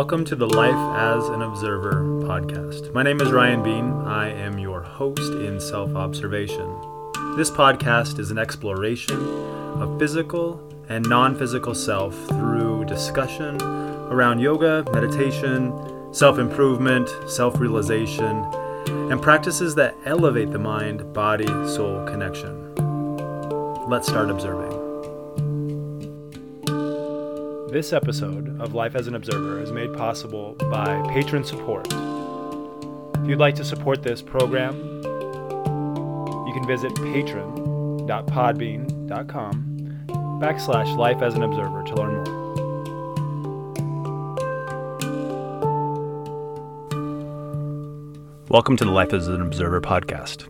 Welcome to the Life as an Observer podcast. My name is Ryan Bean. I am your host in self observation. This podcast is an exploration of physical and non physical self through discussion around yoga, meditation, self improvement, self realization, and practices that elevate the mind body soul connection. Let's start observing. This episode of Life as an Observer is made possible by patron support. If you'd like to support this program, you can visit patron.podbean.com backslash life as an observer to learn more. Welcome to the Life as an Observer podcast.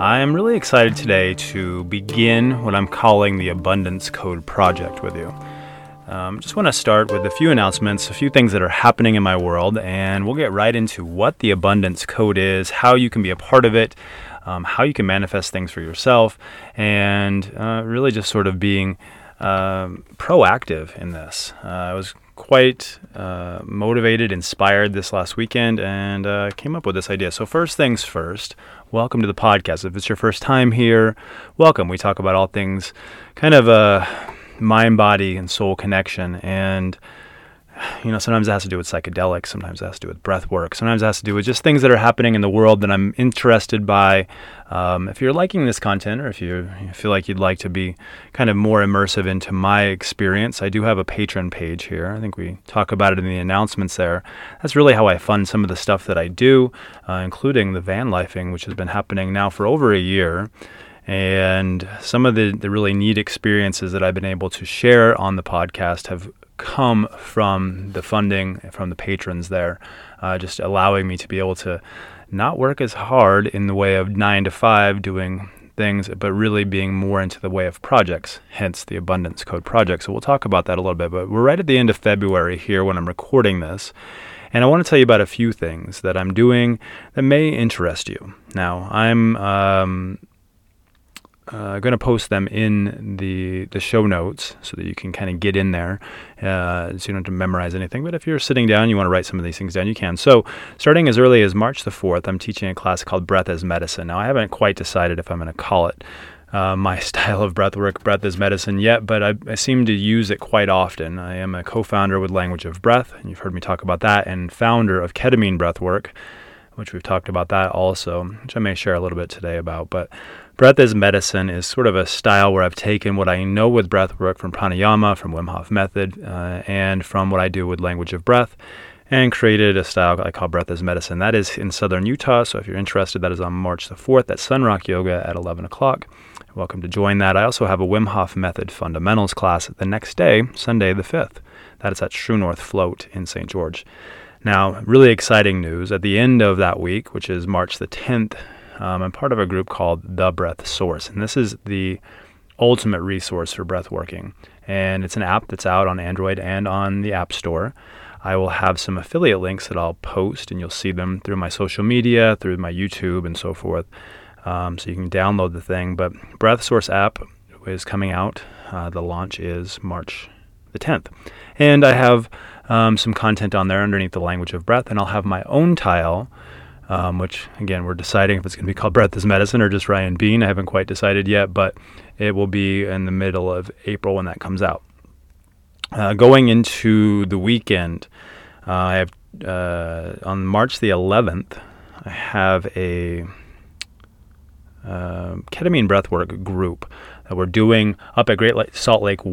I am really excited today to begin what I'm calling the Abundance Code Project with you. Um, just want to start with a few announcements, a few things that are happening in my world, and we'll get right into what the Abundance Code is, how you can be a part of it, um, how you can manifest things for yourself, and uh, really just sort of being um, proactive in this. Uh, I was quite uh, motivated, inspired this last weekend, and uh, came up with this idea. So, first things first, welcome to the podcast. If it's your first time here, welcome. We talk about all things kind of uh, mind, body, and soul connection. And you know, sometimes it has to do with psychedelics, sometimes it has to do with breath work, sometimes it has to do with just things that are happening in the world that I'm interested by. Um, if you're liking this content or if you feel like you'd like to be kind of more immersive into my experience, I do have a patron page here. I think we talk about it in the announcements there. That's really how I fund some of the stuff that I do, uh, including the van lifing, which has been happening now for over a year. And some of the, the really neat experiences that I've been able to share on the podcast have come from the funding from the patrons there, uh, just allowing me to be able to not work as hard in the way of nine to five doing things, but really being more into the way of projects, hence the Abundance Code project. So we'll talk about that a little bit. But we're right at the end of February here when I'm recording this. And I want to tell you about a few things that I'm doing that may interest you. Now, I'm um, uh, going to post them in the the show notes so that you can kind of get in there, uh, so you don't have to memorize anything. But if you're sitting down, you want to write some of these things down, you can. So starting as early as March the fourth, I'm teaching a class called Breath as Medicine. Now I haven't quite decided if I'm going to call it. Uh, my style of breath work, breath as medicine yet, but I, I, seem to use it quite often. I am a co founder with Language of Breath, and you've heard me talk about that, and founder of Ketamine Breath Work, which we've talked about that also, which I may share a little bit today about. But Breath as medicine is sort of a style where I've taken what I know with breath work from pranayama, from Wim Hof method, uh, and from what I do with language of breath, and created a style I call breath as medicine. That is in southern Utah. So if you're interested, that is on March the 4th at Sunrock Yoga at 11 o'clock. Welcome to join that. I also have a Wim Hof method fundamentals class the next day, Sunday the 5th. That is at True North Float in St. George. Now, really exciting news. At the end of that week, which is March the 10th, um, I'm part of a group called The Breath Source, and this is the ultimate resource for breath working. And it's an app that's out on Android and on the App Store. I will have some affiliate links that I'll post, and you'll see them through my social media, through my YouTube, and so forth. Um, so you can download the thing. But Breath Source app is coming out. Uh, the launch is March the 10th. And I have um, some content on there underneath the language of breath, and I'll have my own tile um, which again we're deciding if it's going to be called Breath as Medicine or just Ryan Bean. I haven't quite decided yet, but it will be in the middle of April when that comes out. Uh, going into the weekend, uh, I have uh, on March the 11th, I have a uh, ketamine breathwork group that we're doing up at Great Salt Lake uh,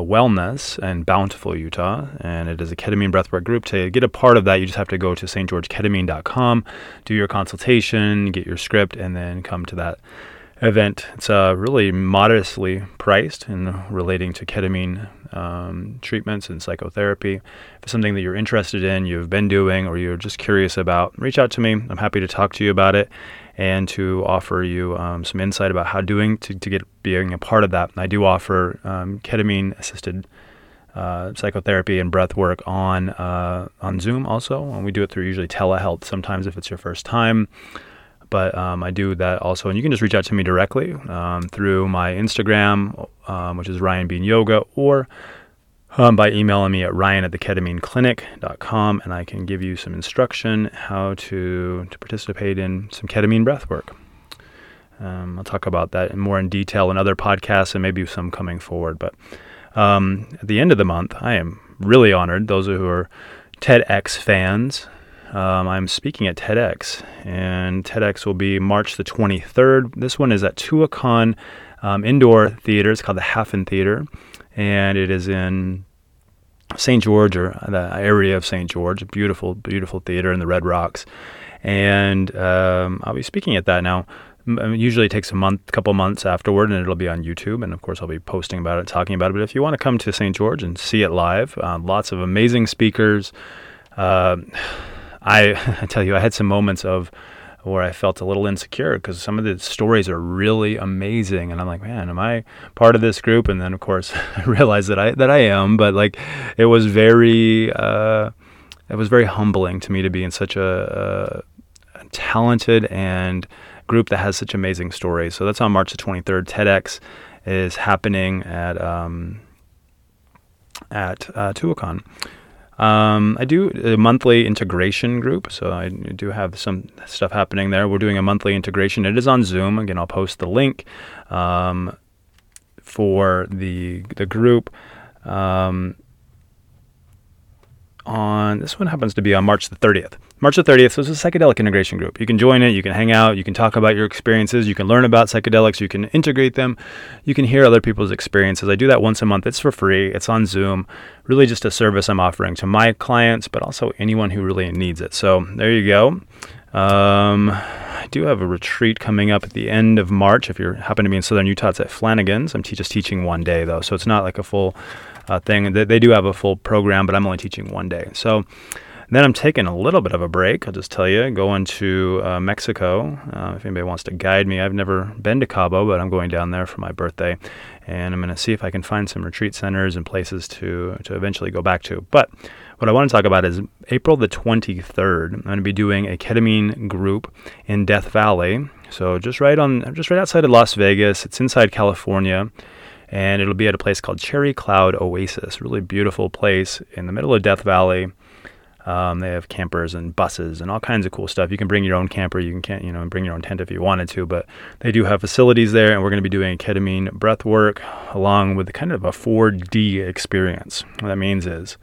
Wellness in Bountiful, Utah. And it is a ketamine breathwork group. To get a part of that, you just have to go to stgeorgeketamine.com, do your consultation, get your script, and then come to that event. It's uh, really modestly priced in relating to ketamine um, treatments and psychotherapy. If it's something that you're interested in, you've been doing, or you're just curious about, reach out to me. I'm happy to talk to you about it and to offer you um, some insight about how doing to, to get being a part of that. I do offer um, ketamine assisted uh, psychotherapy and breath work on uh, on Zoom also, and we do it through usually telehealth sometimes if it's your first time. But um, I do that also, and you can just reach out to me directly um, through my Instagram, um, which is Ryan Bean Yoga, or um, by emailing me at ryan at theketamineclinic.com and I can give you some instruction how to, to participate in some ketamine breath work. Um, I'll talk about that more in detail in other podcasts and maybe some coming forward. But um, at the end of the month, I am really honored. Those who are TEDx fans, um, I'm speaking at TEDx, and TEDx will be March the 23rd. This one is at Tuacahn um, Indoor Theater. It's called the Hafen Theater, and it is in St. George or the area of St. George. A beautiful, beautiful theater in the Red Rocks. And um, I'll be speaking at that now. Usually it takes a month, couple months afterward, and it'll be on YouTube. And of course, I'll be posting about it, talking about it. But if you want to come to St. George and see it live, uh, lots of amazing speakers. Uh, I, I tell you, I had some moments of where I felt a little insecure because some of the stories are really amazing, and I'm like, man, am I part of this group? And then of course I realized that I that I am, but like it was very uh, it was very humbling to me to be in such a, a talented and group that has such amazing stories. So that's on March the 23rd. TEDx is happening at um, at uh, Tuacahn. Um, I do a monthly integration group, so I do have some stuff happening there. We're doing a monthly integration. It is on Zoom. Again, I'll post the link um, for the the group. Um, on this one happens to be on March the 30th. March the 30th so it's a psychedelic integration group. You can join it, you can hang out, you can talk about your experiences, you can learn about psychedelics, you can integrate them, you can hear other people's experiences. I do that once a month. It's for free, it's on Zoom. Really just a service I'm offering to my clients, but also anyone who really needs it. So there you go. Um, I do have a retreat coming up at the end of March. If you happen to be in Southern Utah, it's at Flanagan's. I'm just teaching one day though, so it's not like a full uh, thing. They, they do have a full program, but I'm only teaching one day. So then I'm taking a little bit of a break. I'll just tell you, going to uh, Mexico. Uh, if anybody wants to guide me, I've never been to Cabo, but I'm going down there for my birthday, and I'm going to see if I can find some retreat centers and places to to eventually go back to. But what I want to talk about is April the 23rd. I'm going to be doing a ketamine group in Death Valley. So just right on, just right outside of Las Vegas. It's inside California and it'll be at a place called Cherry Cloud Oasis. Really beautiful place in the middle of Death Valley. Um, they have campers and buses and all kinds of cool stuff. You can bring your own camper. You can, you know, bring your own tent if you wanted to. But they do have facilities there, and we're going to be doing ketamine breath work along with kind of a 4D experience. What that means is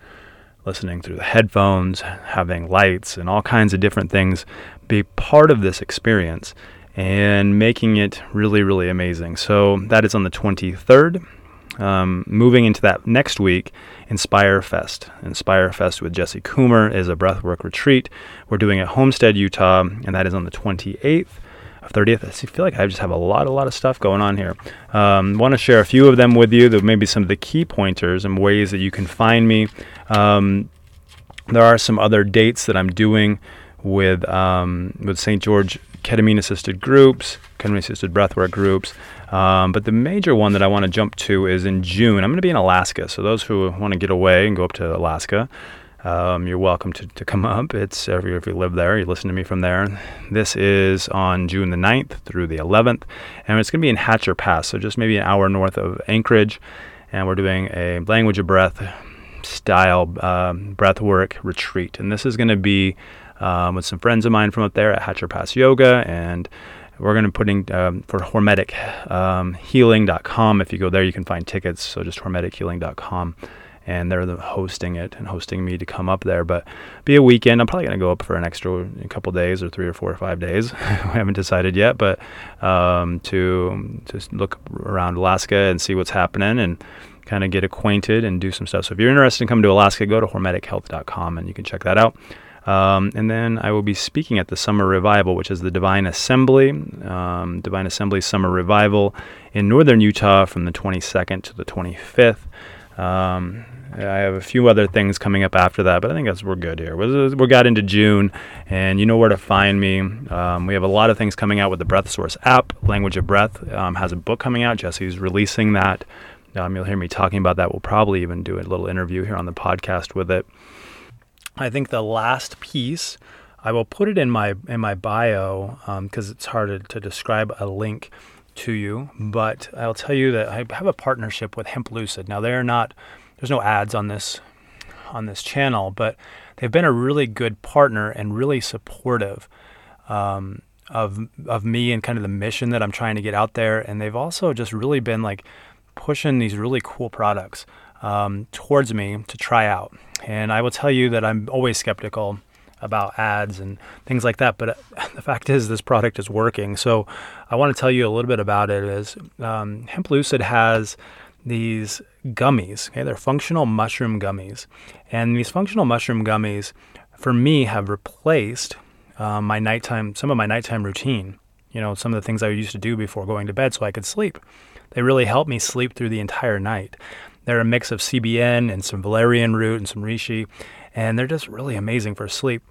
listening through the headphones, having lights, and all kinds of different things be part of this experience and making it really, really amazing. So that is on the 23rd. Um, moving into that next week, Inspire Fest. Inspire Fest with Jesse Coomer is a breathwork retreat. We're doing at Homestead, Utah, and that is on the 28th. 30th. I feel like I just have a lot, a lot of stuff going on here. Um, Want to share a few of them with you. That maybe some of the key pointers and ways that you can find me. Um, there are some other dates that I'm doing with um, with St. George ketamine assisted groups, ketamine assisted breathwork groups. Um, but the major one that I want to jump to is in June. I'm going to be in Alaska. So those who want to get away and go up to Alaska, um, you're welcome to, to come up. It's if you, if you live there, you listen to me from there. This is on June the 9th through the 11th, and it's going to be in Hatcher Pass, so just maybe an hour north of Anchorage. And we're doing a language of breath style um, breath work retreat. And this is going to be um, with some friends of mine from up there at Hatcher Pass Yoga, and we're going to be putting um, for Hormetic um, Healing.com. If you go there, you can find tickets. So just HormeticHealing.com, and they're the hosting it and hosting me to come up there. But be a weekend. I'm probably going to go up for an extra couple days or three or four or five days. we haven't decided yet, but um, to just look around Alaska and see what's happening and kind of get acquainted and do some stuff. So if you're interested in coming to Alaska, go to HormeticHealth.com and you can check that out. Um, and then I will be speaking at the Summer Revival, which is the Divine Assembly, um, Divine Assembly Summer Revival in northern Utah from the 22nd to the 25th. Um, I have a few other things coming up after that, but I think that's we're good here. We're, we got into June, and you know where to find me. Um, we have a lot of things coming out with the Breath Source app. Language of Breath um, has a book coming out. Jesse's releasing that. Um, you'll hear me talking about that. We'll probably even do a little interview here on the podcast with it. I think the last piece, I will put it in my in my bio because um, it's hard to, describe a link to you. But I'll tell you that I have a partnership with Hemp Lucid. Now they're not there's no ads on this on this channel, but they've been a really good partner and really supportive um, of of me and kind of the mission that I'm trying to get out there. And they've also just really been like pushing these really cool products um, towards me to try out. And I will tell you that I'm always skeptical about ads and things like that. But uh, the fact is, this product is working. So I want to tell you a little bit about it. Is um, Hemp Lucid has these gummies. Okay, they're functional mushroom gummies, and these functional mushroom gummies, for me, have replaced uh, my nighttime, some of my nighttime routine. You know, some of the things I used to do before going to bed, so I could sleep. They really help me sleep through the entire night. They're a mix of CBN and some valerian root and some reishi, and they're just really amazing for sleep.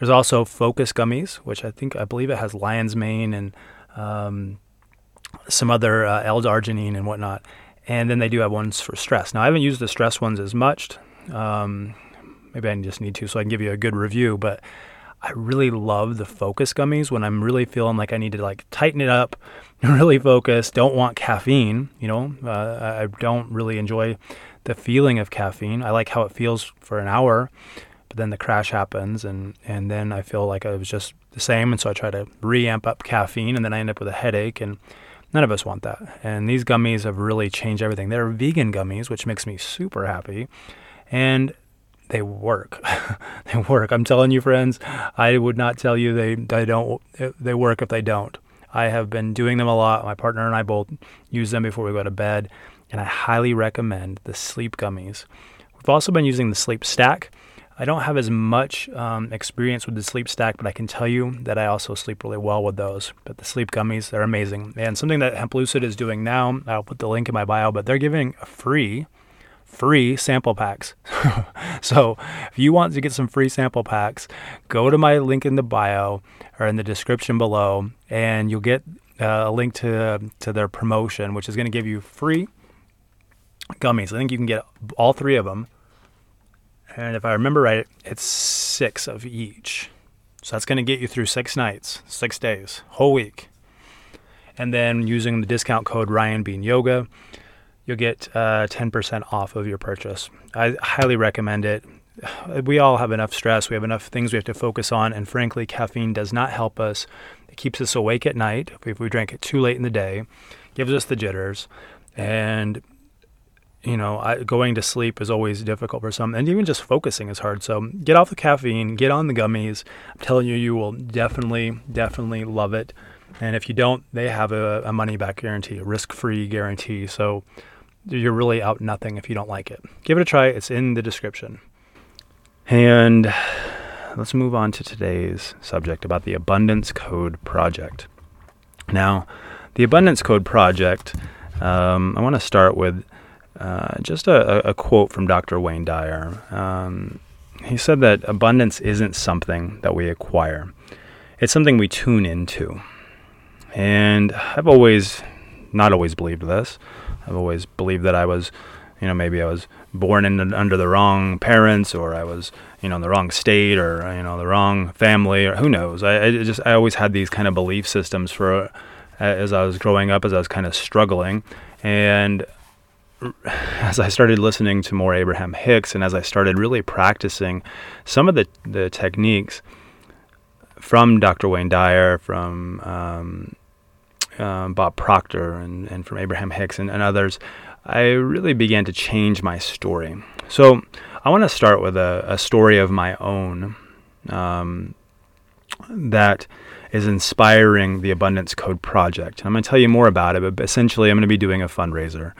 There's also Focus gummies, which I think I believe it has lion's mane and um, some other uh, L-arginine and whatnot. And then they do have ones for stress. Now I haven't used the stress ones as much. Um, maybe I just need to, so I can give you a good review. But I really love the focus gummies when I'm really feeling like I need to like tighten it up, really focus. Don't want caffeine. You know, uh, I don't really enjoy the feeling of caffeine. I like how it feels for an hour, but then the crash happens, and and then I feel like I was just the same, and so I try to reamp up caffeine, and then I end up with a headache, and none of us want that. And these gummies have really changed everything. They're vegan gummies, which makes me super happy, and they work. they work. I'm telling you, friends. I would not tell you they they don't they work if they don't. I have been doing them a lot. My partner and I both use them before we go to bed, and I highly recommend the sleep gummies. We've also been using the sleep stack. I don't have as much um, experience with the sleep stack, but I can tell you that I also sleep really well with those. But the sleep gummies, they're amazing. And something that Hemp Lucid is doing now, I'll put the link in my bio, but they're giving a free free sample packs. so if you want to get some free sample packs, go to my link in the bio or in the description below, and you'll get uh, a link to to their promotion, which is going to give you free gummies. I think you can get all three of them, and if I remember right, it's six of each. So that's going to get you through six nights, six days, whole week. And then using the discount code Ryan Bean Yoga, you'll get uh, 10% off of your purchase. I highly recommend it. We all have enough stress, we have enough things we have to focus on, and frankly, caffeine does not help us. It keeps us awake at night if we drink it too late in the day, gives us the jitters, and you know, I, going to sleep is always difficult for some, and even just focusing is hard. So get off the caffeine, get on the gummies. I'm telling you, you will definitely, definitely love it. And if you don't, they have a, a money back guarantee, a risk free guarantee. So you're really out nothing if you don't like it. Give it a try. It's in the description. And let's move on to today's subject about the Abundance Code Project. Now, the Abundance Code Project, um, I want to start with uh, just a, a, quote from Dr. Wayne Dyer. Um, he said that abundance isn't something that we acquire, it's something we tune into. And I've always, not always believed this. I've always believed that I was, you know, maybe I was born in under the wrong parents, or I was, you know, in the wrong state, or you know, the wrong family, or who knows. I, I just I always had these kind of belief systems for uh, as I was growing up, as I was kind of struggling, and as I started listening to more Abraham Hicks, and as I started really practicing some of the the techniques from Dr. Wayne Dyer, from um, um, Bob Proctor and, and from Abraham Hicks and, and others, I really began to change my story. So I want to start with a, a, story of my own um, that is inspiring the Abundance Code Project. I'm going to tell you more about it, but essentially, I'm going to be doing a fundraiser.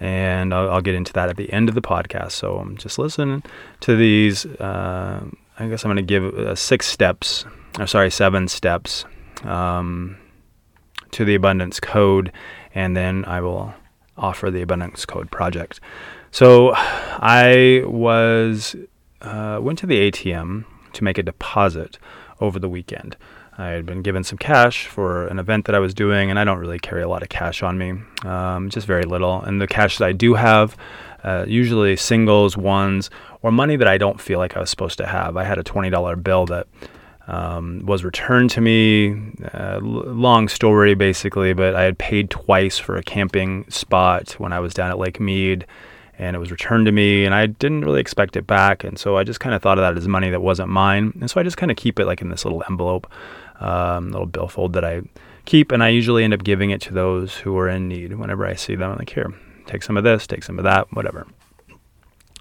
And I'll, I'll get into that at the end of the podcast. So I'm just listen to these. Uh, I guess I'm going to give uh, six steps, or sorry, seven steps um, to the Abundance Code, and then I will offer the Abundance Code project. So I was uh, went to the ATM to make a deposit over the weekend. I had been given some cash for an event that I was doing, and I don't really carry a lot of cash on me, um, just very little. And the cash that I do have, uh, usually singles, ones, or money that I don't feel like I was supposed to have. I had a $20 bill that um, was returned to me. Uh, long story, basically, but I had paid twice for a camping spot when I was down at Lake Mead, and it was returned to me and I didn't really expect it back and so I just kind of thought of that as money that wasn't mine and so I just kind of keep it like in this little envelope um, little billfold that I keep and I usually end up giving it to those who are in need whenever I see them I'm like here take some of this take some of that whatever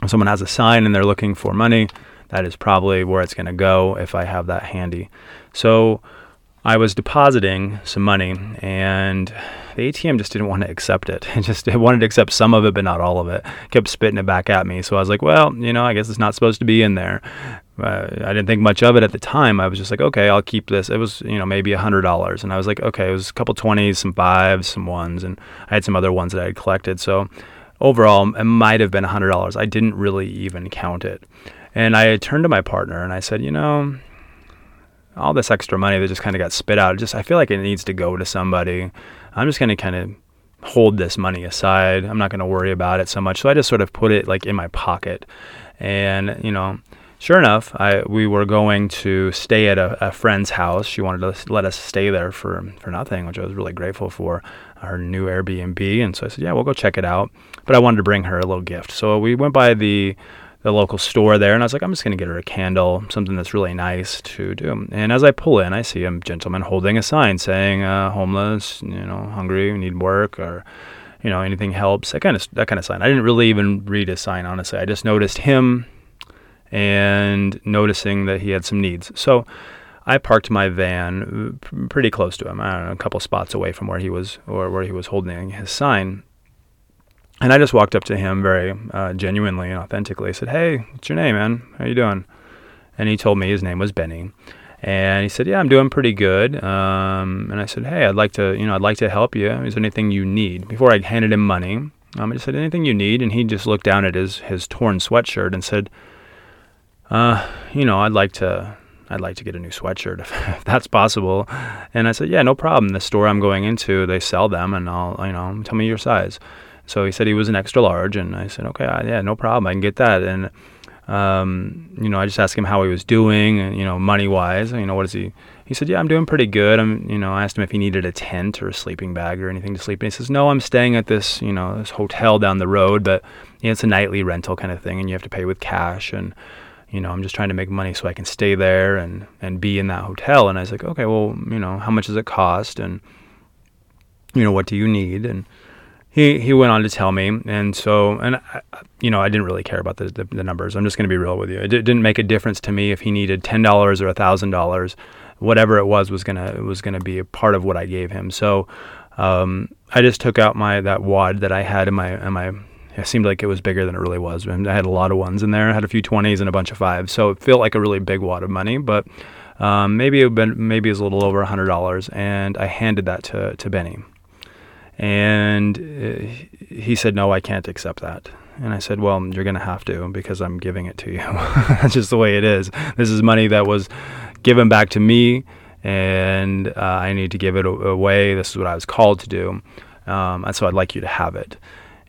someone has a sign and they're looking for money that is probably where it's going to go if I have that handy so I was depositing some money and the ATM just didn't want to accept it. It just it wanted to accept some of it, but not all of it. kept spitting it back at me. So I was like, well, you know, I guess it's not supposed to be in there. Uh, I didn't think much of it at the time. I was just like, okay, I'll keep this. It was, you know, maybe a hundred dollars, and I was like, okay, it was a couple twenties, some fives, some ones, and I had some other ones that I had collected. So overall, it might have been a hundred dollars. I didn't really even count it, and I turned to my partner and I said, you know, all this extra money that just kind of got spit out. Just I feel like it needs to go to somebody. I'm just going to kind of hold this money aside. I'm not going to worry about it so much. So I just sort of put it like in my pocket. And, you know, sure enough, I we were going to stay at a, a friend's house. She wanted to let us stay there for for nothing, which I was really grateful for. Her new Airbnb, and so I said, "Yeah, we'll go check it out." But I wanted to bring her a little gift, so we went by the the local store there, and I was like, I'm just going to get her a candle, something that's really nice to do. And as I pull in, I see a gentleman holding a sign saying, uh, "Homeless, you know, hungry, need work, or you know, anything helps." That kind of that kind of sign. I didn't really even read his sign, honestly. I just noticed him and noticing that he had some needs. So I parked my van uh, pretty close to him. I don't know, a couple spots away from where he was or where he was holding his sign. And I just walked up to him very uh, genuinely and authentically. I said, "Hey, what's your name, man? How you doing?" And he told me his name was Benny. And he said, "Yeah, I'm doing pretty good." Um, and I said, "Hey, I'd like to, you know, I'd like to help you. Is there anything you need?" Before I handed him money, um, I just said, "Anything you need?" And he just looked down at his his torn sweatshirt and said, "Uh, you know, I'd like to." I'd like to get a new sweatshirt if, if, that's possible. And I said, yeah, no problem. The store I'm going into, they sell them, and I'll, you know, tell me your size. So he said he was an extra large, and I said, okay, yeah, no problem, I can get that. And um, you know, I just asked him how he was doing, and you know, money wise, you know, what is he? He said, yeah, I'm doing pretty good. I'm, you know, I asked him if he needed a tent or a sleeping bag or anything to sleep in. He says, no, I'm staying at this, you know, this hotel down the road, but you know, it's a nightly rental kind of thing, and you have to pay with cash and you know, I'm just trying to make money so I can stay there and, and be in that hotel. And I was like, okay, well, you know, how much does it cost? And, you know, what do you need? And, he he went on to tell me, and so and I, you know I didn't really care about the the, the numbers. I'm just going to be real with you. It didn't make a difference to me if he needed ten dollars or thousand dollars, whatever it was was gonna was gonna be a part of what I gave him. So um, I just took out my that wad that I had in my in my. It seemed like it was bigger than it really was. And I had a lot of ones in there. I had a few twenties and a bunch of fives, so it felt like a really big wad of money, but. Um, maybe it been maybe it was a little over hundred dollars, and I handed that to to Benny, and uh, he said, No, I can't accept that. And I said, Well, you're going to have to because I'm giving it to you. That's just the way it is. This is money that was given back to me, and uh, I need to give it away. This is what I was called to do. Um, and so I'd like you to have it.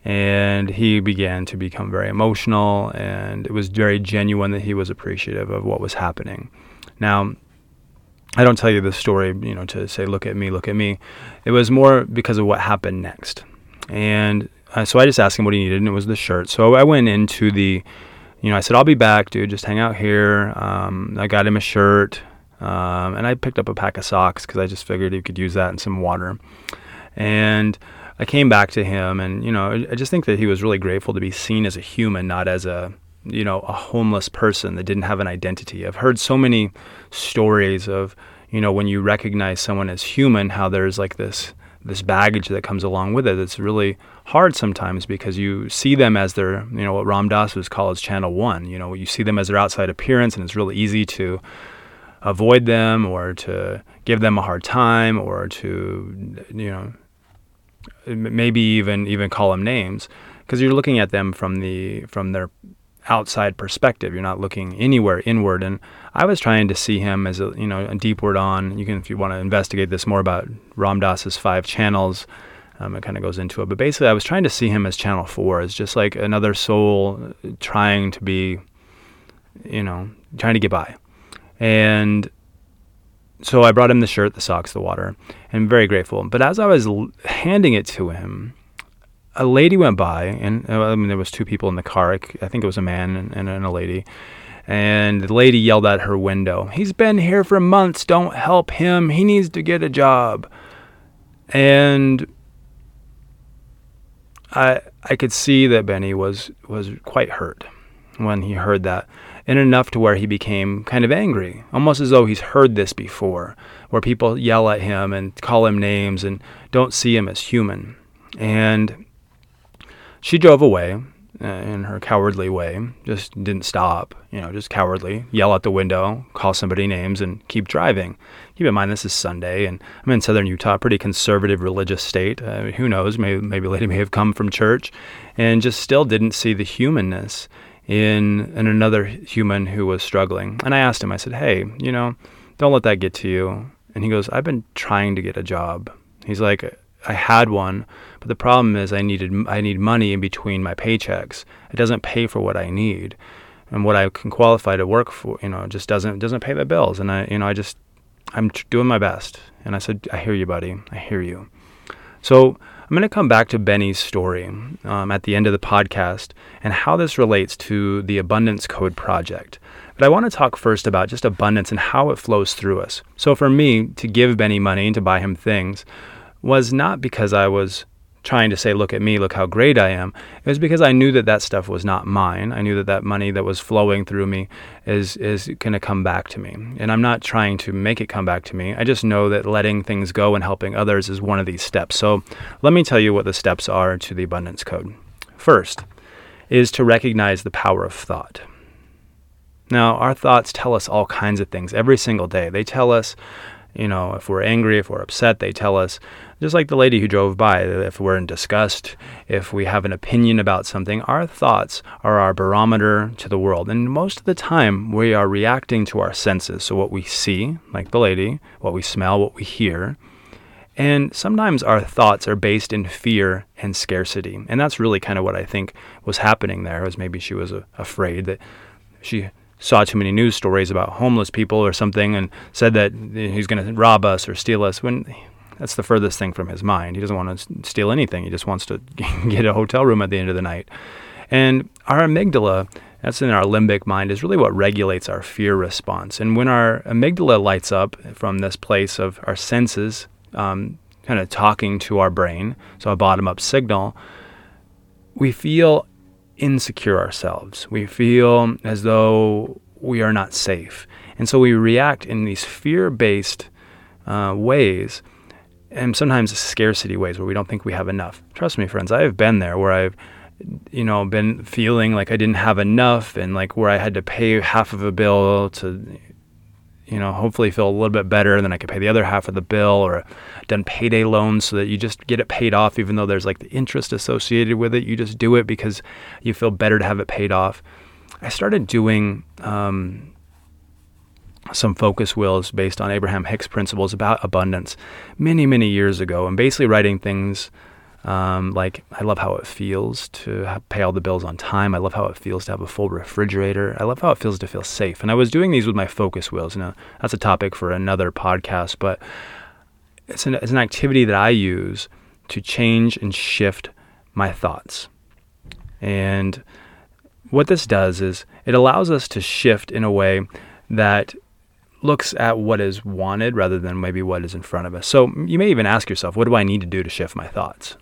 And he began to become very emotional, and it was very genuine that he was appreciative of what was happening. Now, I don't tell you the story, you know, to say, look at me, look at me. It was more because of what happened next. And uh, so I just asked him what he needed, and it was the shirt. So I went into the, you know, I said, I'll be back, dude. Just hang out here. Um, I got him a shirt, um, and I picked up a pack of socks because I just figured he could use that and some water. And I came back to him, and, you know, I just think that he was really grateful to be seen as a human, not as a, you know, a homeless person that didn't have an identity. I've heard so many stories of, you know, when you recognize someone as human, how there's like this this baggage that comes along with it. It's really hard sometimes because you see them as their, you know, what Ram Dass was called as channel one. You know, you see them as their outside appearance, and it's really easy to avoid them or to give them a hard time or to, you know, maybe even even call them names because you're looking at them from the from their outside perspective. You're not looking anywhere inward. And I was trying to see him as a you know a deepward on. You can if you want to investigate this more about Ram Dass's five channels. Um, it kind of goes into it, but basically, I was trying to see him as channel four, as just like another soul trying to be, you know, trying to get by. And so I brought him the shirt, the socks, the water, and I'm very grateful. But as I was handing it to him, a lady went by, and uh, I mean, there was two people in the car. I think it was a man and, and, a lady. And the lady yelled at her window, He's been here for months. Don't help him. He needs to get a job. And I I could see that Benny was was quite hurt when he heard that, and enough to where he became kind of angry, almost as though he's heard this before, where people yell at him and call him names and don't see him as human. And she drove away uh, in her cowardly way, just didn't stop, you know, just cowardly, yell out the window, call somebody names, and keep driving. Keep in mind, this is Sunday, and I'm in southern Utah, pretty conservative religious state. Uh, who knows? Maybe, maybe lady may have come from church and just still didn't see the humanness in, in another human who was struggling. And I asked him, I said, hey, you know, don't let that get to you. And he goes, I've been trying to get a job. He's like, I had one, but the problem is I needed I need money in between my paychecks. It doesn't pay for what I need, and what I can qualify to work for, you know, just doesn't doesn't pay the bills. And I, you know, I just I'm doing my best. And I said, I hear you, buddy. I hear you. So I'm going to come back to Benny's story um, at the end of the podcast and how this relates to the Abundance Code project. But I want to talk first about just abundance and how it flows through us. So for me, to give Benny money and to buy him things was not because I was trying to say, look at me, look how great I am. It was because I knew that that stuff was not mine. I knew that that money that was flowing through me is, is going to come back to me. And I'm not trying to make it come back to me. I just know that letting things go and helping others is one of these steps. So let me tell you what the steps are to the abundance code. First is to recognize the power of thought. Now, our thoughts tell us all kinds of things every single day. They tell us you know, if we're angry, if we're upset, they tell us, just like the lady who drove by, if we're in disgust, if we have an opinion about something, our thoughts are our barometer to the world. And most of the time, we are reacting to our senses. So, what we see, like the lady, what we smell, what we hear. And sometimes our thoughts are based in fear and scarcity. And that's really kind of what I think was happening there, was maybe she was afraid that she saw too many news stories about homeless people or something and said that he's going to rob us or steal us when that's the furthest thing from his mind. He doesn't want to steal anything. He just wants to get a hotel room at the end of the night. And our amygdala, that's in our limbic mind, is really what regulates our fear response. And when our amygdala lights up from this place of our senses um, kind of talking to our brain, so a bottom up signal, we feel insecure ourselves. We feel as though we are not safe. And so we react in these fear based uh, ways and sometimes scarcity ways where we don't think we have enough. Trust me, friends, I have been there where I've you know been feeling like I didn't have enough and like where I had to pay half of a bill to you know, hopefully feel a little bit better, and then I could pay the other half of the bill, or done payday loans so that you just get it paid off, even though there's like the interest associated with it. You just do it because you feel better to have it paid off. I started doing um, some focus wheels based on Abraham Hicks principles about abundance many, many years ago, and basically writing things um, like, I love how it feels to pay all the bills on time. I love how it feels to have a full refrigerator. I love how it feels to feel safe. And I was doing these with my focus wheels. Now, that's a topic for another podcast, but it's an, it's an activity that I use to change and shift my thoughts. And what this does is it allows us to shift in a way that looks at what is wanted rather than maybe what is in front of us. So you may even ask yourself, what do I need to do to shift my thoughts?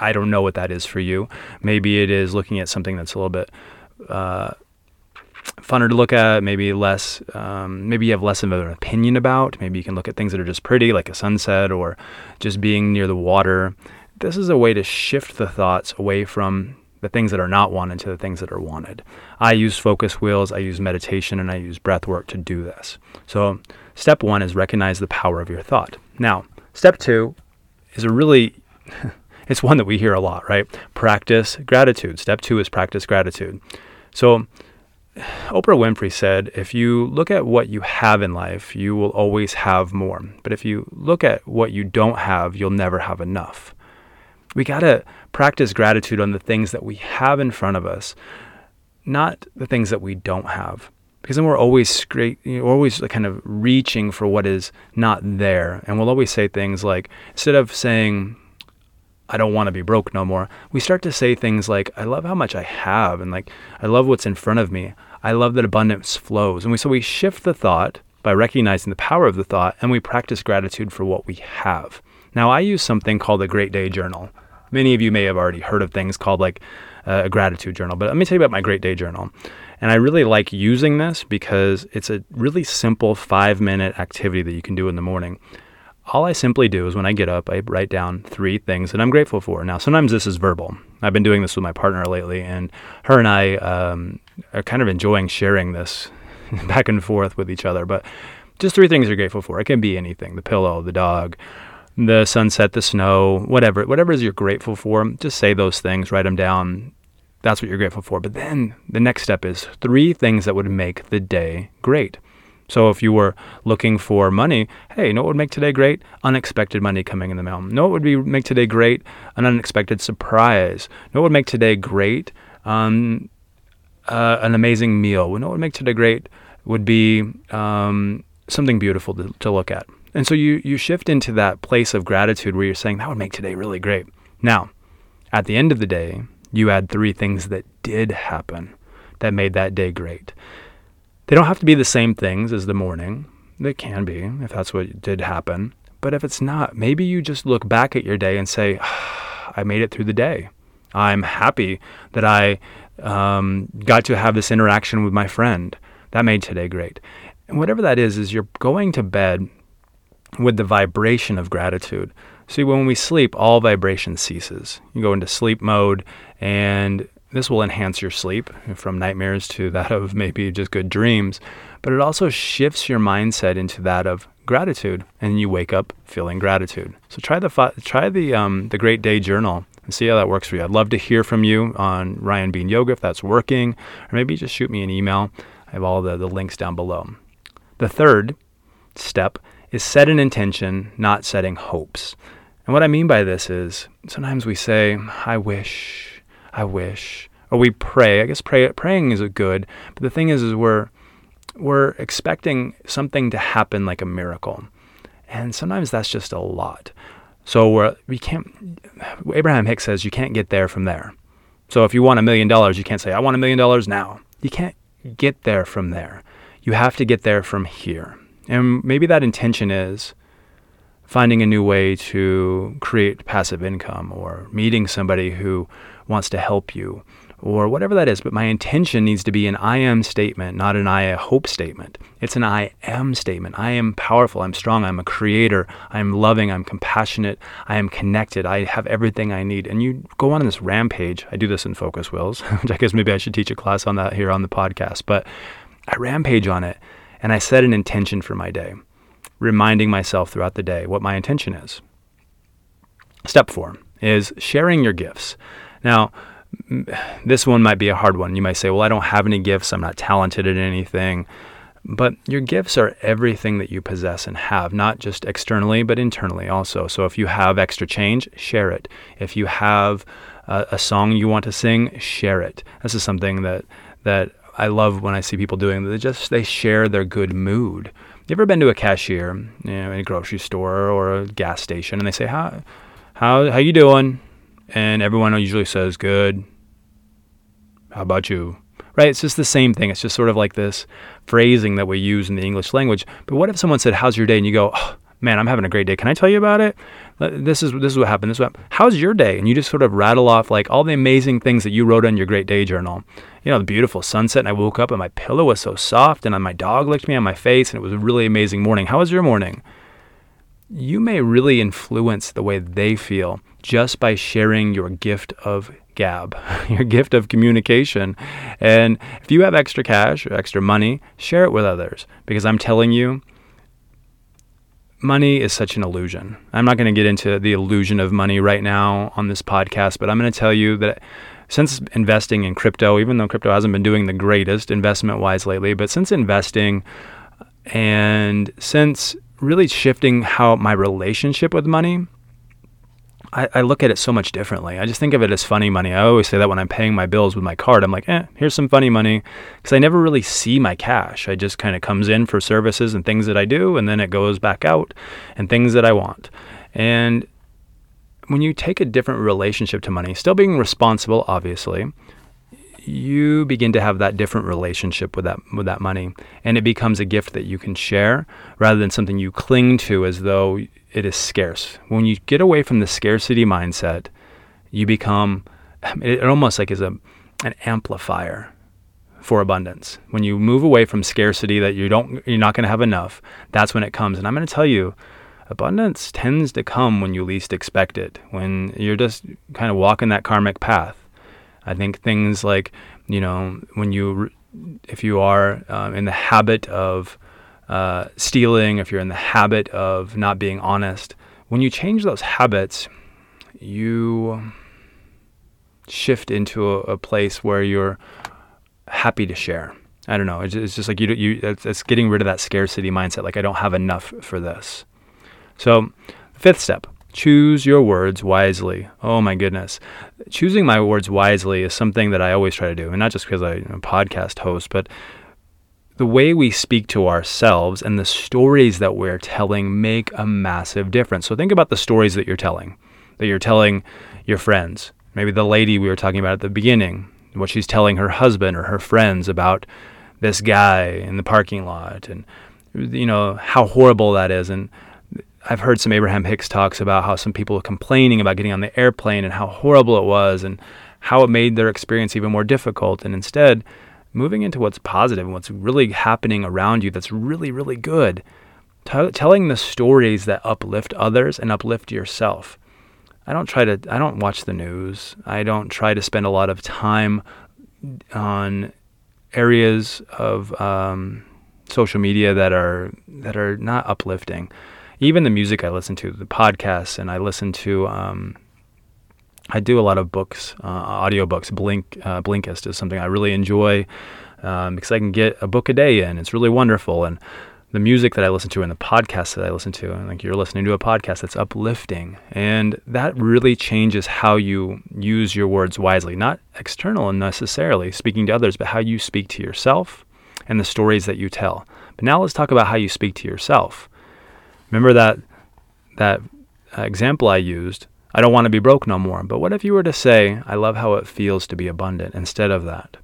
I don't know what that is for you. Maybe it is looking at something that's a little bit uh, funner to look at, maybe less, um, maybe you have less of an opinion about. Maybe you can look at things that are just pretty, like a sunset or just being near the water. This is a way to shift the thoughts away from the things that are not wanted to the things that are wanted. I use focus wheels, I use meditation, and I use breath work to do this. So, step one is recognize the power of your thought. Now, step two is a really it's one that we hear a lot, right? Practice gratitude. Step two is practice gratitude. So, Oprah Winfrey said, if you look at what you have in life, you will always have more. But if you look at what you don't have, you'll never have enough. We got to practice gratitude on the things that we have in front of us, not the things that we don't have. Because then we're always scra- we're always kind of reaching for what is not there, and we'll always say things like instead of saying I don't want to be broke no more, we start to say things like, I love how much I have, and like, I love what's in front of me. I love that abundance flows. And we, so we shift the thought by recognizing the power of the thought, and we practice gratitude for what we have. Now, I use something called a Great Day Journal. Many of you may have already heard of things called like uh, a gratitude journal, but let me tell you about my Great Day Journal. And I really like using this because it's a really simple five minute activity that you can do in the morning. All I simply do is when I get up, I write down three things that I'm grateful for. Now, sometimes this is verbal. I've been doing this with my partner lately, and her and I um, are kind of enjoying sharing this back and forth with each other. But just three things you're grateful for. It can be anything the pillow, the dog, the sunset, the snow, whatever. Whatever is you're grateful for, just say those things, write them down. That's what you're grateful for. But then the next step is three things that would make the day great. So if you were looking for money, hey, know what would make today great? Unexpected money coming in the mail. know what would be make today great? An unexpected surprise. know what would make today great? Um, uh, an amazing meal. You know what would make today great? Would be um, something beautiful to, to look at. And so you you shift into that place of gratitude where you're saying that would make today really great. Now, at the end of the day, you add three things that did happen that made that day great. They don't have to be the same things as the morning. They can be if that's what did happen. But if it's not, maybe you just look back at your day and say, I made it through the day. I'm happy that I um, got to have this interaction with my friend. That made today great. And whatever that is, is you're going to bed with the vibration of gratitude. See, when we sleep, all vibration ceases. You go into sleep mode, and this will enhance your sleep from nightmares to that of maybe just good dreams. But it also shifts your mindset into that of gratitude, and you wake up feeling gratitude. So try the try the um, the Great Day Journal and see how that works for you. I'd love to hear from you on Ryan Bean Yoga if that's working, or maybe just shoot me an email. I have all the, the links down below. The third step is set an intention, not setting hopes. And what I mean by this is sometimes we say, I wish, I wish, or we pray. I guess pray, praying is good, but the thing is, is we're, we're expecting something to happen like a miracle. And sometimes that's just a lot. So we're, we can't, Abraham Hicks says you can't get there from there. So if you want a million dollars, you can't say, I want a million dollars now. You can't get there from there. You have to get there from here. And maybe that intention is finding a new way to create passive income or meeting somebody who wants to help you or whatever that is. But my intention needs to be an I am statement, not an I hope statement. It's an I am statement. I am powerful. I'm strong. I'm a creator. I'm loving. I'm compassionate. I am connected. I have everything I need. And you go on this rampage. I do this in Focus Wheels, which I guess maybe I should teach a class on that here on the podcast. But I rampage on it and I set an intention for my day, reminding myself throughout the day what my intention is. Step four is sharing your gifts. Now, this one might be a hard one. You might say, Well, I don't have any gifts. I'm not talented at anything. But your gifts are everything that you possess and have, not just externally, but internally also. So if you have extra change, share it. If you have a, a song you want to sing, share it. This is something that that I love when I see people doing. They just they share their good mood. You ever been to a cashier, you know, in a grocery store or a gas station, and they say, "How, how, how you doing?" And everyone usually says, "Good." How about you? Right? It's just the same thing. It's just sort of like this phrasing that we use in the English language. But what if someone said, "How's your day?" and you go, oh, "Man, I'm having a great day. Can I tell you about it?" Uh, this is this is what happened. This is what. How's your day? And you just sort of rattle off like all the amazing things that you wrote on your great day journal you know, the beautiful sunset. And I woke up and my pillow was so soft, and my dog licked me on my face, and it was a really amazing morning. How was your morning? You may really influence the way they feel just by sharing your gift of gab, your gift of communication. And if you have extra cash or extra money, share it with others because I'm telling you, money is such an illusion. I'm not going to get into the illusion of money right now on this podcast, but I'm going to tell you that since investing in crypto, even though crypto hasn't been doing the greatest investment wise lately, but since investing and since really shifting how my relationship with money, I, I, look at it so much differently. I just think of it as funny money. I always say that when I'm paying my bills with my card, I'm like, eh, here's some funny money. Because I never really see my cash. I just kind of comes in for services and things that I do, and then it goes back out and things that I want. And when you take a different relationship to money, still being responsible, obviously, you begin to have that different relationship with that with that money, and it becomes a gift that you can share rather than something you cling to as though it is scarce. When you get away from the scarcity mindset, you become it almost like is a an amplifier for abundance. When you move away from scarcity that you don't you're not going to have enough, that's when it comes. And I'm going to tell you abundance tends to come when you least expect it. When you're just kind of walking that karmic path. I think things like, you know, when you if you are um, in the habit of uh, stealing, if you're in the habit of not being honest, when you change those habits, you shift into a, a place where you're happy to share. I don't know. It's, it's just like you, you it's, it's, getting rid of that scarcity mindset. Like I don't have enough for this. So, fifth step: choose your words wisely. Oh my goodness, choosing my words wisely is something that I always try to do, and not just because I'm a podcast host, but the way we speak to ourselves and the stories that we're telling make a massive difference. So think about the stories that you're telling, that you're telling your friends. Maybe the lady we were talking about at the beginning, what she's telling her husband or her friends about this guy in the parking lot and you know how horrible that is and I've heard some Abraham Hicks talks about how some people are complaining about getting on the airplane and how horrible it was and how it made their experience even more difficult and instead moving into what's positive and what's really happening around you that's really really good T- telling the stories that uplift others and uplift yourself I don't try to I don't watch the news. I don't try to spend a lot of time on areas of um, social media that are that are not uplifting. Even the music I listen to, the podcasts, and I listen to. Um, I do a lot of books, uh, audio books. Blink, uh, Blinkist is something I really enjoy um, because I can get a book a day in. It's really wonderful, and the music that I listen to and the podcasts that I listen to. And like you're listening to a podcast that's uplifting. And that really changes how you use your words wisely, not external and necessarily speaking to others, but how you speak to yourself and the stories that you tell. But now let's talk about how you speak to yourself. Remember that that uh, example I used. I don't want to be broke no more. But what if you were to say, I love how it feels to be abundant instead of that?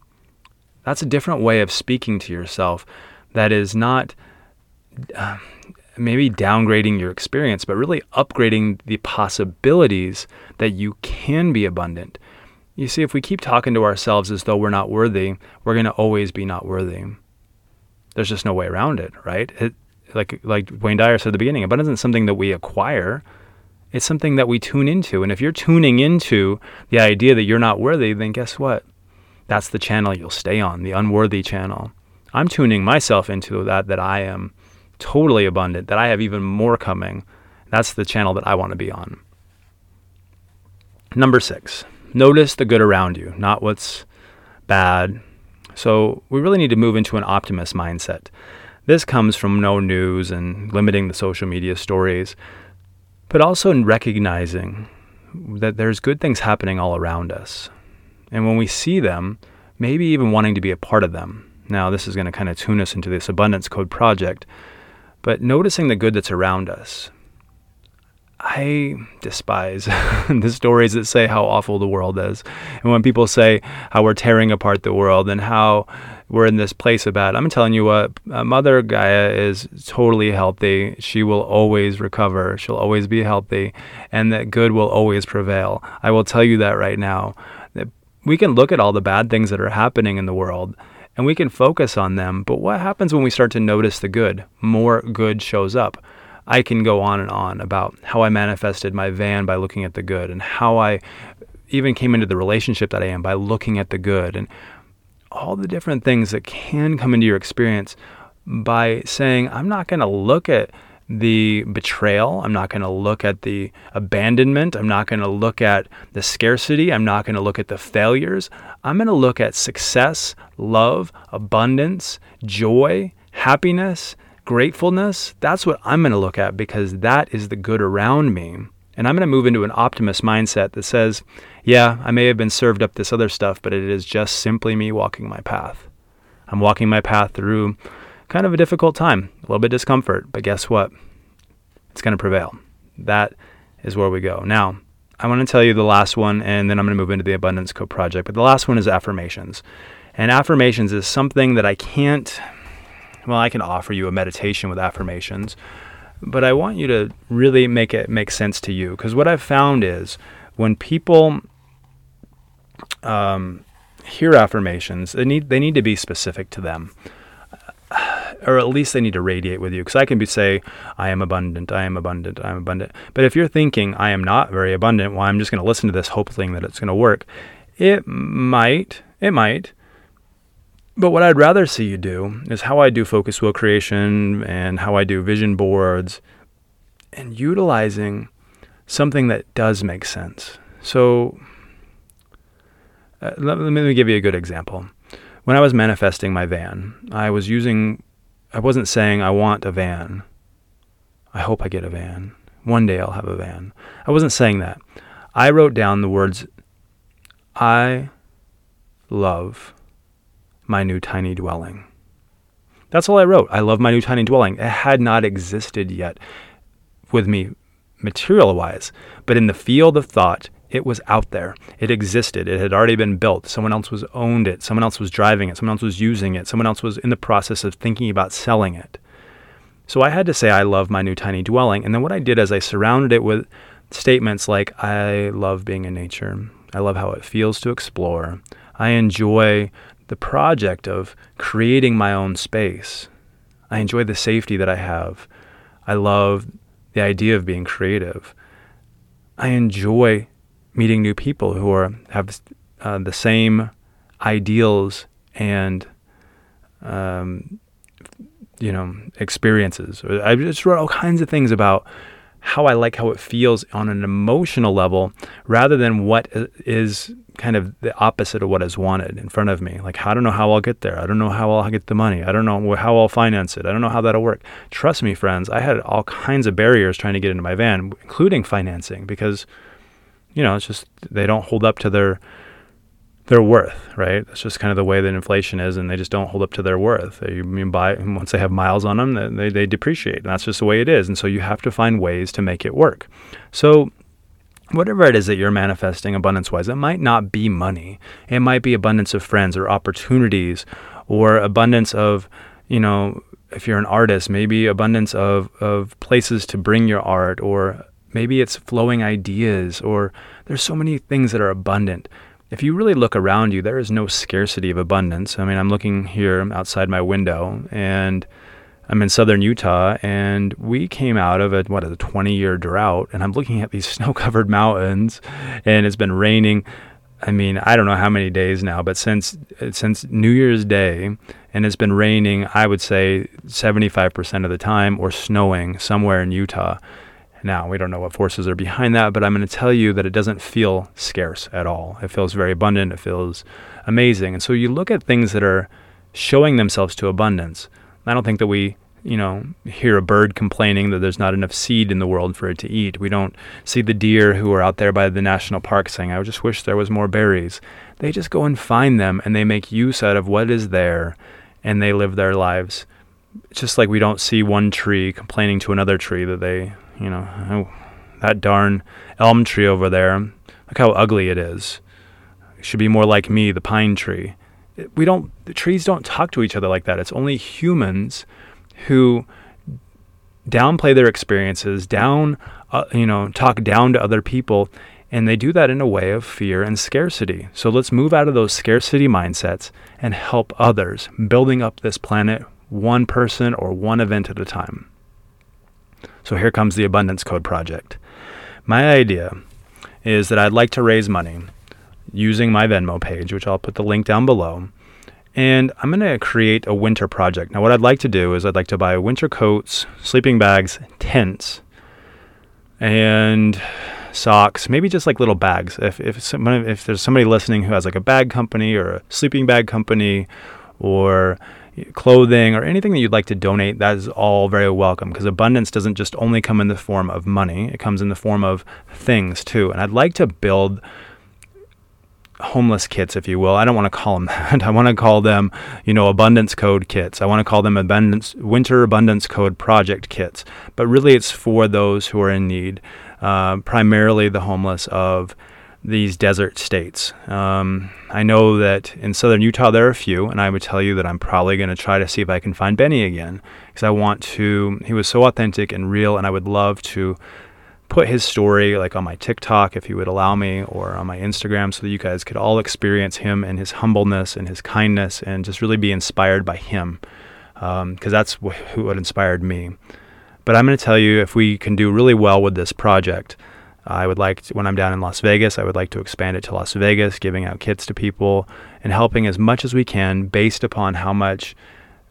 That's a different way of speaking to yourself that is not uh, maybe downgrading your experience, but really upgrading the possibilities that you can be abundant. You see, if we keep talking to ourselves as though we're not worthy, we're going to always be not worthy. There's just no way around it, right? It, like like Wayne Dyer said at the beginning, abundance isn't something that we acquire. It's something that we tune into. And if you're tuning into the idea that you're not worthy, then guess what? That's the channel you'll stay on, the unworthy channel. I'm tuning myself into that that I am totally abundant, that I have even more coming. That's the channel that I want to be on. Number six, notice the good around you, not what's bad. So we really need to move into an optimist mindset. This comes from no news and limiting the social media stories, but also in recognizing that there's good things happening all around us. And when we see them, maybe even wanting to be a part of them. Now, this is going to kind of tune us into this abundance code project but noticing the good that's around us. I despise the stories that say how awful the world is. And when people say how we're tearing apart the world and how we're in this place about I'm telling you what, uh, Mother Gaia is totally healthy. She will always recover. She'll always be healthy. And that good will always prevail. I will tell you that right now. We can look at all the bad things that are happening in the world and we can focus on them. But what happens when we start to notice the good? More good shows up. I can go on and on about how I manifested my van by looking at the good and how I even came into the relationship that I am by looking at the good and all the different things that can come into your experience by saying, I'm not going to look at the betrayal. I'm not going to look at the abandonment. I'm not going to look at the scarcity. I'm not going to look at the failures. I'm going to look at success, love, abundance, joy, happiness, gratefulness. That's what I'm going to look at because that is the good around me. And I'm going to move into an optimist mindset that says, yeah, I may have been served up this other stuff, but it is just simply me walking my path. I'm walking my path through kind of a difficult time, a little bit discomfort, but guess what? It's going to prevail. That is where we go. Now, I want to tell you the last one, and then I'm going to move into the Abundance Code project. But the last one is affirmations. And affirmations is something that I can't, well, I can offer you a meditation with affirmations, but I want you to really make it make sense to you. Because what I've found is when people um, hear affirmations, they need, they need to be specific to them or at least they need to radiate with you. Because I can be say, I am abundant, I am abundant, I am abundant. But if you're thinking I am not very abundant, well, I'm just going to listen to this, hoping that it's going to work. It might, it might. But what I'd rather see you do is how I do focus wheel creation and how I do vision boards and utilizing something that does make sense. So uh, let, let me give you a good example. When I was manifesting my van, I was using I wasn't saying I want a van. I hope I get a van. One day I'll have a van. I wasn't saying that. I wrote down the words I love my new tiny dwelling. That's all I wrote. I love my new tiny dwelling. It had not existed yet with me material wise, but in the field of thought, it was out there. It existed. It had already been built. Someone else was owned it. Someone else was driving it. Someone else was using it. Someone else was in the process of thinking about selling it. So I had to say I love my new tiny dwelling. And then what I did is I surrounded it with statements like I love being in nature. I love how it feels to explore. I enjoy the project of creating my own space. I enjoy the safety that I have. I love the idea of being creative. I enjoy meeting new people who are have uh, the same ideals and um, you know experiences. I just wrote all kinds of things about how I like how it feels on an emotional level, rather than what is kind of the opposite of what is wanted in front of me. Like I don't know how I'll get there. I don't know how I'll get the money. I don't know how I'll finance it. I don't know how that'll work. Trust me, friends. I had all kinds of barriers trying to get into my van, including financing, because you know, it's just they don't hold up to their their worth, right? That's just kind of the way that inflation is, and they just don't hold up to their worth. They buy once they have miles on them, they they depreciate, and that's just the way it is. And so you have to find ways to make it work. So whatever it is that you're manifesting abundance wise, it might not be money. It might be abundance of friends or opportunities, or abundance of you know if you're an artist, maybe abundance of, of places to bring your art or Maybe it's flowing ideas, or there's so many things that are abundant. If you really look around you, there is no scarcity of abundance. I mean, I'm looking here outside my window, and I'm in southern Utah, and we came out of a what a 20 year drought, and I'm looking at these snow covered mountains, and it's been raining. I mean, I don't know how many days now, but since since New Year's Day, and it's been raining, I would say 75% of the time, or snowing somewhere in Utah. Now, we don't know what forces are behind that, but I'm going to tell you that it doesn't feel scarce at all. It feels very abundant. It feels amazing. And so you look at things that are showing themselves to abundance. I don't think that we, you know, hear a bird complaining that there's not enough seed in the world for it to eat. We don't see the deer who are out there by the national park saying, I just wish there was more berries. They just go and find them and they make use out of what is there and they live their lives. just like we don't see one tree complaining to another tree that they you know, oh, that darn elm tree over there, look how ugly it is. It should be more like me, the pine tree. We don't, the trees don't talk to each other like that. It's only humans who downplay their experiences, down, uh, you know, talk down to other people, and they do that in a way of fear and scarcity. So let's move out of those scarcity mindsets and help others, building up this planet one person or one event at a time. So here comes the Abundance Code Project. My idea is that I'd like to raise money using my Venmo page, which I'll put the link down below. And I'm going to create a winter project. Now, what I'd like to do is I'd like to buy winter coats, sleeping bags, tents, and socks, maybe just like little bags. If if if there's somebody listening who has like a bag company or a sleeping bag company or clothing or anything that you'd like to donate, that is all very welcome because abundance doesn't just only come in the form of money, it comes in the form of things too. And I'd like to build homeless kits, if you will. I don't want to call them that. I want to call them, you know, abundance code kits. I want to call them abundance winter abundance code project kits. But really, it's for those who are in need. uh, primarily the homeless of these desert states. Um, I know that in southern Utah there are a few, and I would tell you that I'm probably going to try to see if I can find Benny again because I want to. He was so authentic and real, and I would love to put his story like on my TikTok if he would allow me or on my Instagram so that you guys could all experience him and his humbleness and his kindness and just really be inspired by him because um, that's wh- what inspired me. But I'm going to tell you if we can do really well with this project, I would like, to, when I'm down in Las Vegas, I would like to expand it to Las Vegas, giving out kits to people and helping as much as we can based upon how much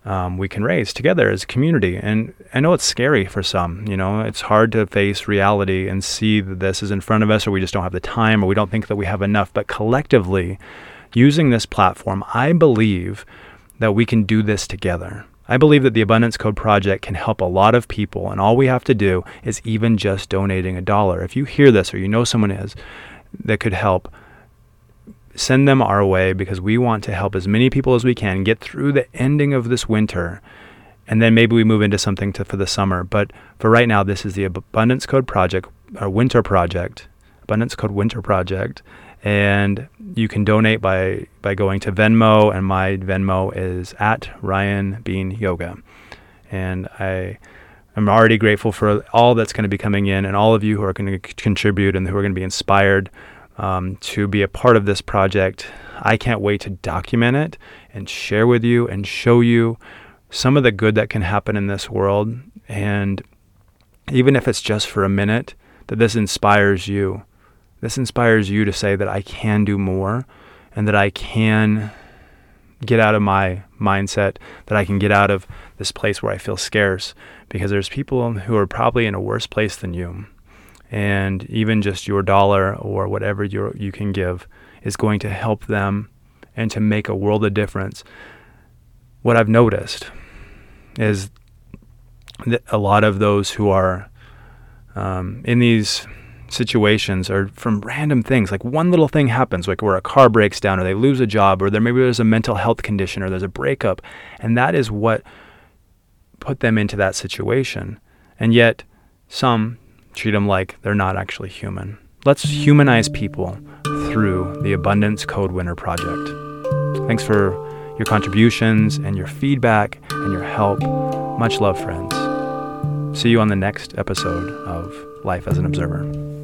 um, we can raise together as a community. And I know it's scary for some, you know, it's hard to face reality and see that this is in front of us, or we just don't have the time, or we don't think that we have enough. But collectively, using this platform, I believe that we can do this together. I believe that the Abundance Code Project can help a lot of people, and all we have to do is even just donating a dollar. If you hear this or you know someone is that could help, send them our way because we want to help as many people as we can get through the ending of this winter. And then maybe we move into something to, for the summer. But for right now, this is the Abundance Code Project, our winter project, Abundance Code Winter Project and you can donate by by going to Venmo, and my Venmo is at Ryan Bean Yoga, and I am already grateful for all that's going to be coming in, and all of you who are going to contribute and who are going to be inspired um, to be a part of this project. I can't wait to document it and share with you and show you some of the good that can happen in this world, and even if it's just for a minute, that this inspires you this inspires you to say that I can do more and that I can get out of my mindset, that I can get out of this place where I feel scarce because there's people who are probably in a worse place than you. And even just your dollar or whatever you you can give is going to help them and to make a world of difference. What I've noticed is that a lot of those who are um, in these situations or from random things. Like one little thing happens, like where a car breaks down or they lose a job or there maybe there's a mental health condition or there's a breakup. And that is what put them into that situation. And yet some treat them like they're not actually human. Let's humanize people through the Abundance Code Winter Project. Thanks for your contributions and your feedback and your help. Much love, friends. See you on the next episode of Life as an Observer.